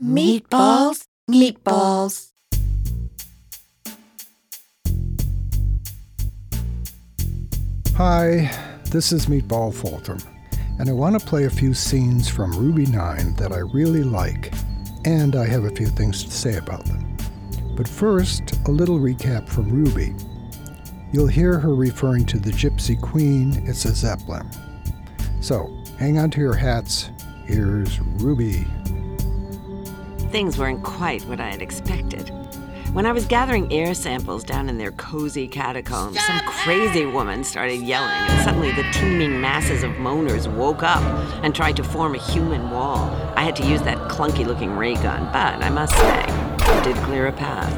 Meatballs, meatballs. Hi, this is Meatball Fulton, and I want to play a few scenes from Ruby 9 that I really like, and I have a few things to say about them. But first, a little recap from Ruby. You'll hear her referring to the Gypsy Queen, it's a Zeppelin. So, hang on to your hats. Here's Ruby. Things weren't quite what I had expected. When I was gathering air samples down in their cozy catacombs, some crazy woman started yelling, and suddenly the teeming masses of moaners woke up and tried to form a human wall. I had to use that clunky looking ray gun, but I must say, it did clear a path.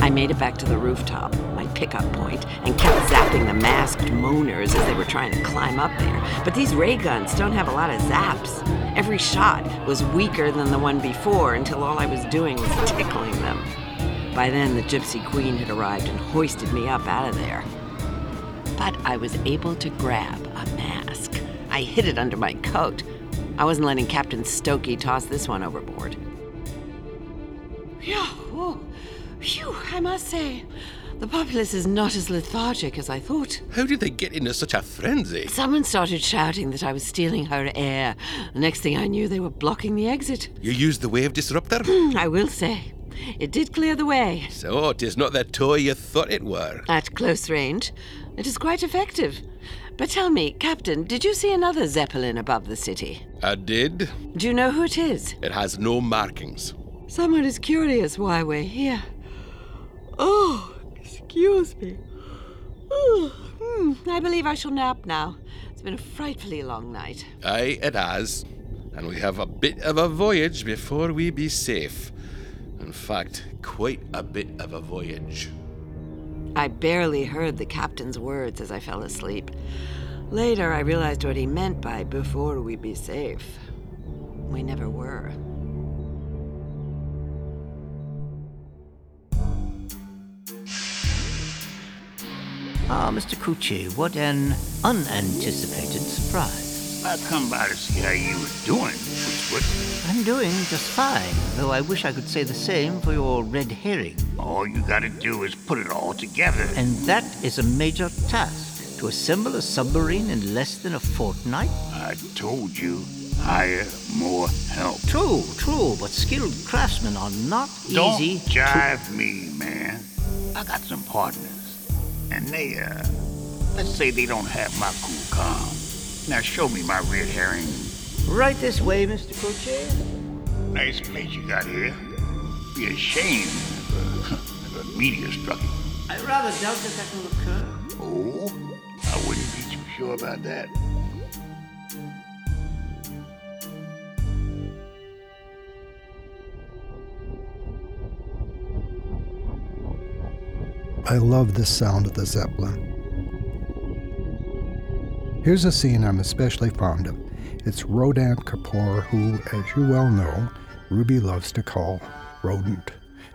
I made it back to the rooftop, my pickup point, and kept zapping the masked moaners as they were trying to climb up there. But these ray guns don't have a lot of zaps. Every shot was weaker than the one before until all I was doing was tickling them. By then, the Gypsy Queen had arrived and hoisted me up out of there. But I was able to grab a mask. I hid it under my coat. I wasn't letting Captain Stokey toss this one overboard. Phew, oh, phew, I must say, the populace is not as lethargic as I thought. How did they get into such a frenzy? Someone started shouting that I was stealing her air. The next thing I knew, they were blocking the exit. You used the wave disruptor? Hmm, I will say, it did clear the way. so it is not the toy you thought it were. At close range, it is quite effective. But tell me, Captain, did you see another Zeppelin above the city? I did. Do you know who it is? It has no markings. Someone is curious why we're here. Oh, excuse me. Hmm, I believe I shall nap now. It's been a frightfully long night. Aye, it has. And we have a bit of a voyage before we be safe. In fact, quite a bit of a voyage. I barely heard the captain's words as I fell asleep. Later, I realized what he meant by before we be safe. We never were. Ah, Mr. Cucci, what an unanticipated surprise. I come by to see how you were doing, Switchfoot. I'm doing just fine, though I wish I could say the same for your red herring. All you gotta do is put it all together. And that is a major task. To assemble a submarine in less than a fortnight? I told you, hire more help. True, true, but skilled craftsmen are not Don't easy jive me, man. I got some partners, and they, uh, let's say they don't have my cool calm. Now show me my red herring. Right this way, Mr. Cucci. Nice place you got here. Be a shame if a, if a meteor struck it. I rather doubt that that will occur. Oh, I wouldn't be too sure about that. I love the sound of the Zeppelin. Here's a scene I'm especially fond of. It's Rodant Kapoor, who, as you well know, Ruby loves to call Rodent,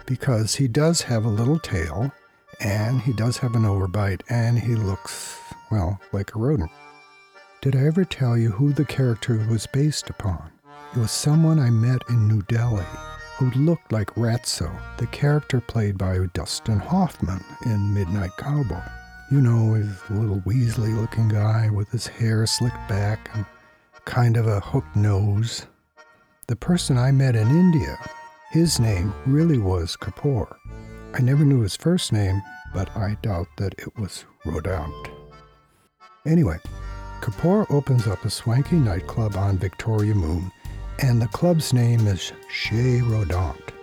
because he does have a little tail, and he does have an overbite, and he looks, well, like a rodent. Did I ever tell you who the character was based upon? It was someone I met in New Delhi who looked like Ratso, the character played by Dustin Hoffman in Midnight Cowboy. You know, his little Weasley looking guy with his hair slicked back and kind of a hooked nose. The person I met in India, his name really was Kapoor. I never knew his first name, but I doubt that it was Rodant. Anyway, Kapoor opens up a swanky nightclub on Victoria Moon, and the club's name is Chez Rodant.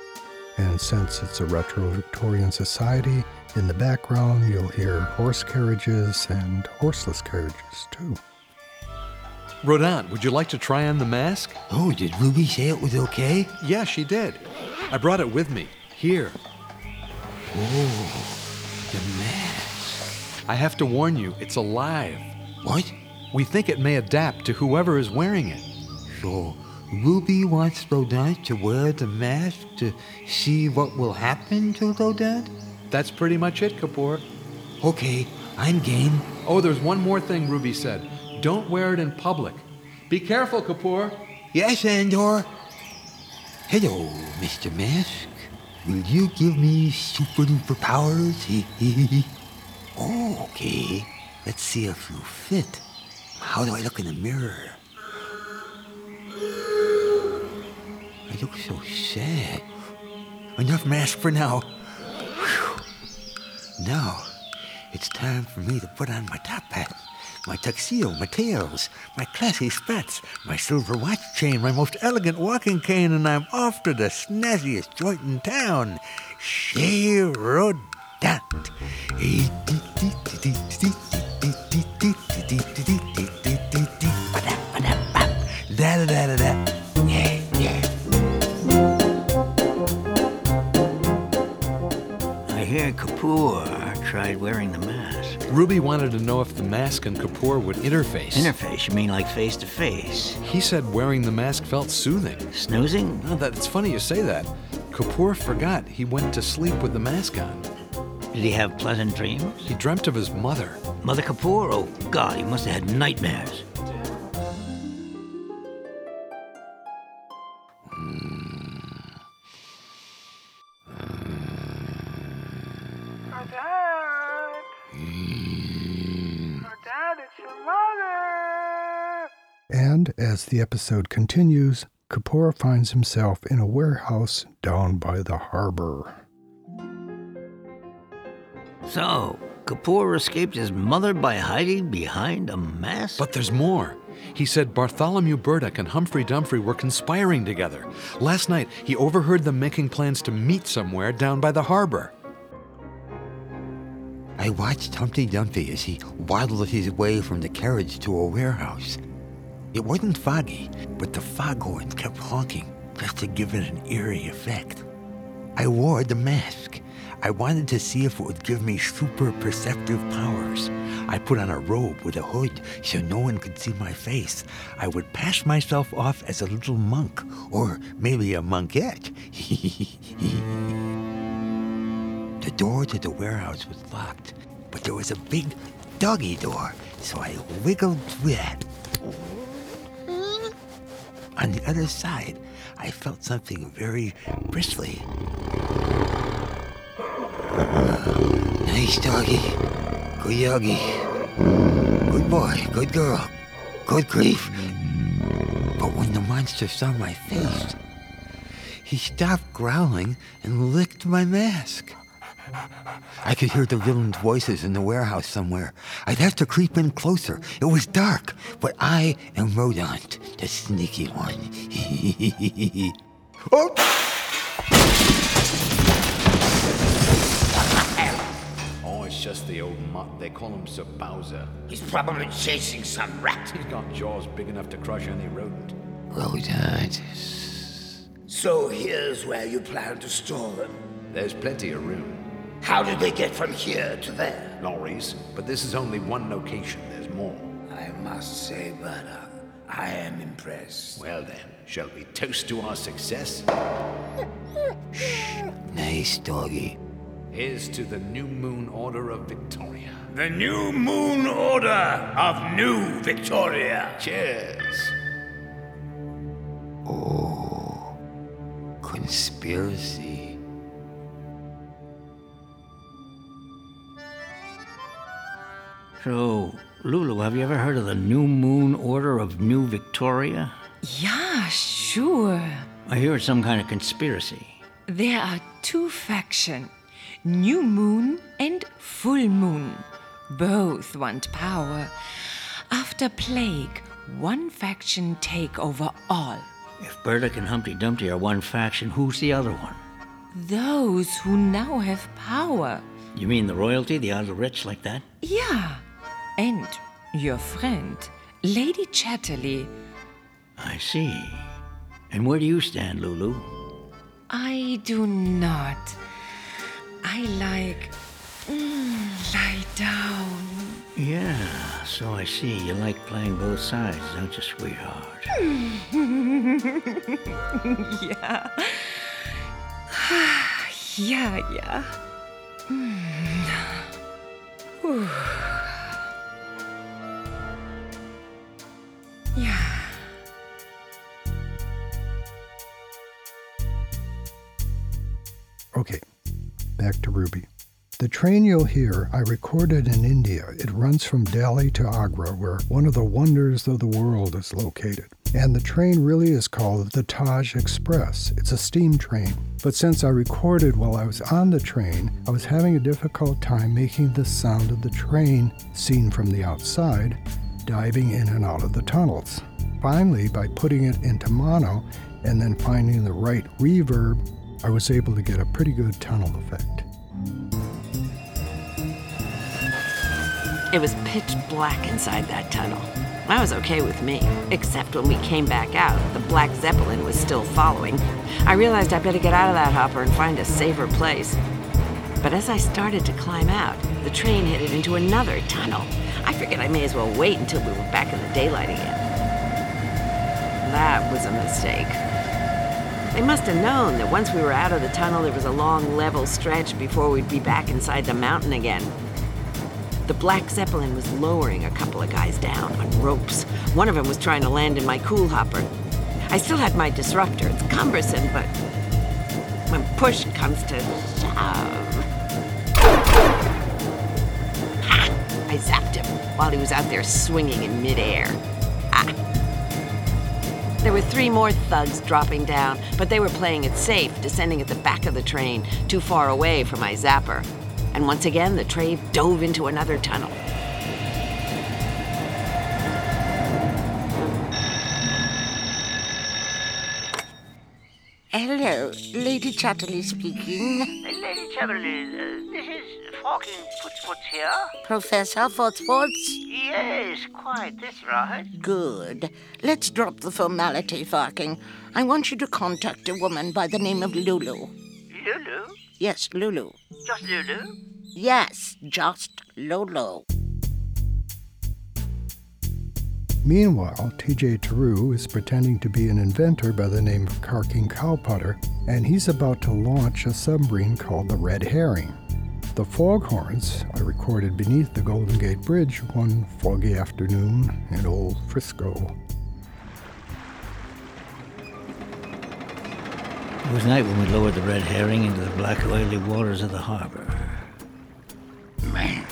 And since it's a retro Victorian society, in the background you'll hear horse carriages and horseless carriages too. Rodant, would you like to try on the mask? Oh, did Ruby say it was okay? Yeah, she did. I brought it with me. Here. Oh, the mask. I have to warn you, it's alive. What? We think it may adapt to whoever is wearing it. So, Ruby wants Rodant to wear the mask to see what will happen to Rodant? That's pretty much it, Kapoor. Okay, I'm game. Oh, there's one more thing Ruby said. Don't wear it in public. Be careful, Kapoor. Yes, Andor. Hello, Mr. Mask. Will you give me super duper powers? oh, okay. Let's see if you fit. How do I look in the mirror? I look so sad. Enough mask for now. Whew. Now, it's time for me to put on my top hat, my tuxedo, my tails, my classy spats, my silver watch chain, my most elegant walking cane, and I'm off to the snazziest joint in town, Chez Rodant. Da da da da Kapoor tried wearing the mask. Ruby wanted to know if the mask and Kapoor would interface. Interface, you mean like face to face? he said wearing the mask felt soothing. Snoozing? Oh, that, it's funny you say that. Kapoor forgot he went to sleep with the mask on. Did he have pleasant dreams? He dreamt of his mother. Mother Kapoor? Oh, God, he must have had nightmares. Hmm. And as the episode continues, Kapoor finds himself in a warehouse down by the harbor. So, Kapoor escaped his mother by hiding behind a mask? But there's more. He said Bartholomew Burdock and Humphrey Dumfrey were conspiring together. Last night, he overheard them making plans to meet somewhere down by the harbor. I watched Humpty Dumpty as he waddled his way from the carriage to a warehouse. It wasn't foggy, but the foghorn kept honking just to give it an eerie effect. I wore the mask. I wanted to see if it would give me super perceptive powers. I put on a robe with a hood so no one could see my face. I would pass myself off as a little monk, or maybe a monkette. The door to the warehouse was locked, but there was a big doggy door, so I wiggled through that. On the other side, I felt something very bristly. Nice doggy. Good doggy. Good boy. Good girl. Good grief. But when the monster saw my face, he stopped growling and licked my mask. I could hear the villain's voices in the warehouse somewhere. I'd have to creep in closer. It was dark, but I am Rodant, the sneaky one. oh! Oh, it's just the old mutt. They call him Sir Bowser. He's probably chasing some rat. He's got jaws big enough to crush any rodent. Rodant. So here's where you plan to store them. There's plenty of room. How did they get from here to there? Lorries, but this is only one location. There's more. I must say, Burdock, I am impressed. Well then, shall we toast to our success? Shh. Nice doggy. Here's to the New Moon Order of Victoria. The New Moon Order of New Victoria. Cheers! Oh, conspiracy. So, Lulu, have you ever heard of the New Moon Order of New Victoria? Yeah, sure. I hear it's some kind of conspiracy. There are two factions New Moon and Full Moon. Both want power. After Plague, one faction take over all. If Burdock and Humpty Dumpty are one faction, who's the other one? Those who now have power. You mean the royalty, the other rich, like that? Yeah. And your friend, Lady Chatterley. I see. And where do you stand, Lulu? I do not. I like. Mm, lie down. Yeah, so I see. You like playing both sides, don't you, sweetheart? yeah. yeah, yeah. Mm. Okay, back to Ruby. The train you'll hear I recorded in India. It runs from Delhi to Agra, where one of the wonders of the world is located. And the train really is called the Taj Express. It's a steam train. But since I recorded while I was on the train, I was having a difficult time making the sound of the train seen from the outside, diving in and out of the tunnels. Finally, by putting it into mono and then finding the right reverb, I was able to get a pretty good tunnel effect. It was pitch black inside that tunnel. That was okay with me, except when we came back out, the Black Zeppelin was still following. I realized I better get out of that hopper and find a safer place. But as I started to climb out, the train headed into another tunnel. I figured I may as well wait until we were back in the daylight again. That was a mistake. They must have known that once we were out of the tunnel, there was a long level stretch before we'd be back inside the mountain again. The Black Zeppelin was lowering a couple of guys down on ropes. One of them was trying to land in my cool hopper. I still had my disruptor. It's cumbersome, but when push comes to shove. I zapped him while he was out there swinging in midair. There were three more thugs dropping down, but they were playing it safe, descending at the back of the train, too far away for my zapper and once again the train dove into another tunnel. Hello, Lady Chatterley speaking. Lady Chatterley, uh, this is Falcon Footsfoots here. Professor Footsfoots? Yes, quite, that's right. Good. Let's drop the formality, Farking. I want you to contact a woman by the name of Lulu. Lulu? Yes, Lulu. Just Lulu? Yes, just Lulu. Meanwhile, TJ Teru is pretending to be an inventor by the name of Carking Cowputter, and he's about to launch a submarine called the Red Herring. The foghorns I recorded beneath the Golden Gate Bridge one foggy afternoon in old Frisco. It was night when we lowered the red herring into the black oily waters of the harbor. Man,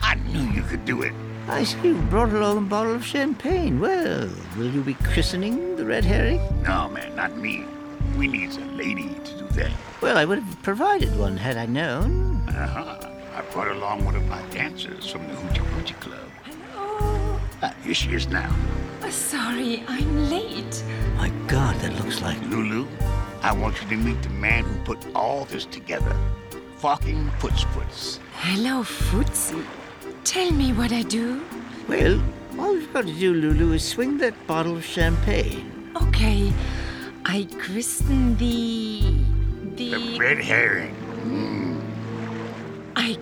I knew you could do it. I see you brought along a bottle of champagne. Well, will you be christening the red herring? No, man, not me. We need a lady to do that. Well, I would have provided one had I known. Uh-huh. I brought along one of my dancers from the Hoochie Coochie Club. Hello. Ah, here she is now. Oh, sorry, I'm late. My God, that looks like Lulu. I want you to meet the man who put all this together. Fucking Footsfoots. Hello, Footsie. Tell me what I do. Well, all you've got to do, Lulu, is swing that bottle of champagne. Okay, I christen the. the. The red herring. Mm.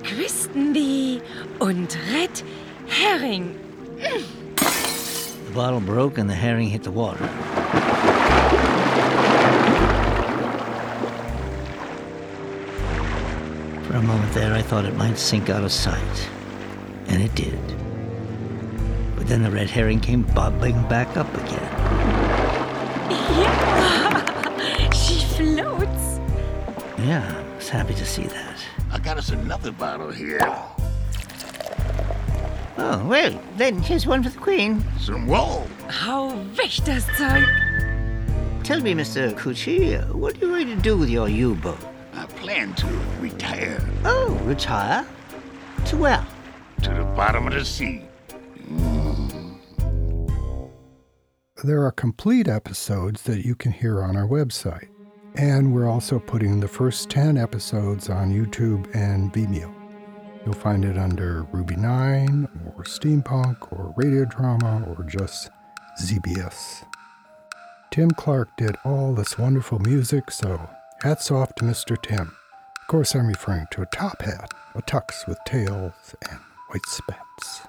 I christen the. und Red Herring. The bottle broke and the herring hit the water. For a moment there, I thought it might sink out of sight. And it did. But then the red herring came bobbing back up again. Yeah, she floats. Yeah, I was happy to see that. I got us another bottle here. Oh, well, then here's one for the Queen. Some wool. How wish das Zeug? Tell me, Mr. Coochie, what are you going to do with your U-boat? I plan to retire. Oh, retire? To where? To the bottom of the sea. There are complete episodes that you can hear on our website. And we're also putting the first 10 episodes on YouTube and Vimeo. You'll find it under Ruby 9 or Steampunk or Radio Drama or just ZBS. Tim Clark did all this wonderful music, so hats off to Mr. Tim. Of course, I'm referring to a top hat, a tux with tails and white spats.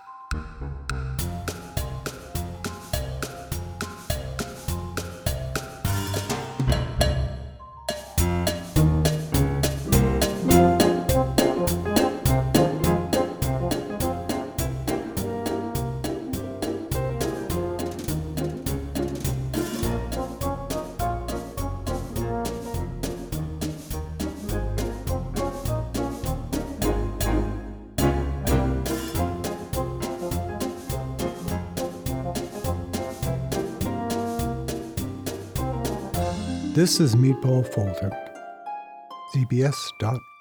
This is Meatball Fulton, ZBS.org.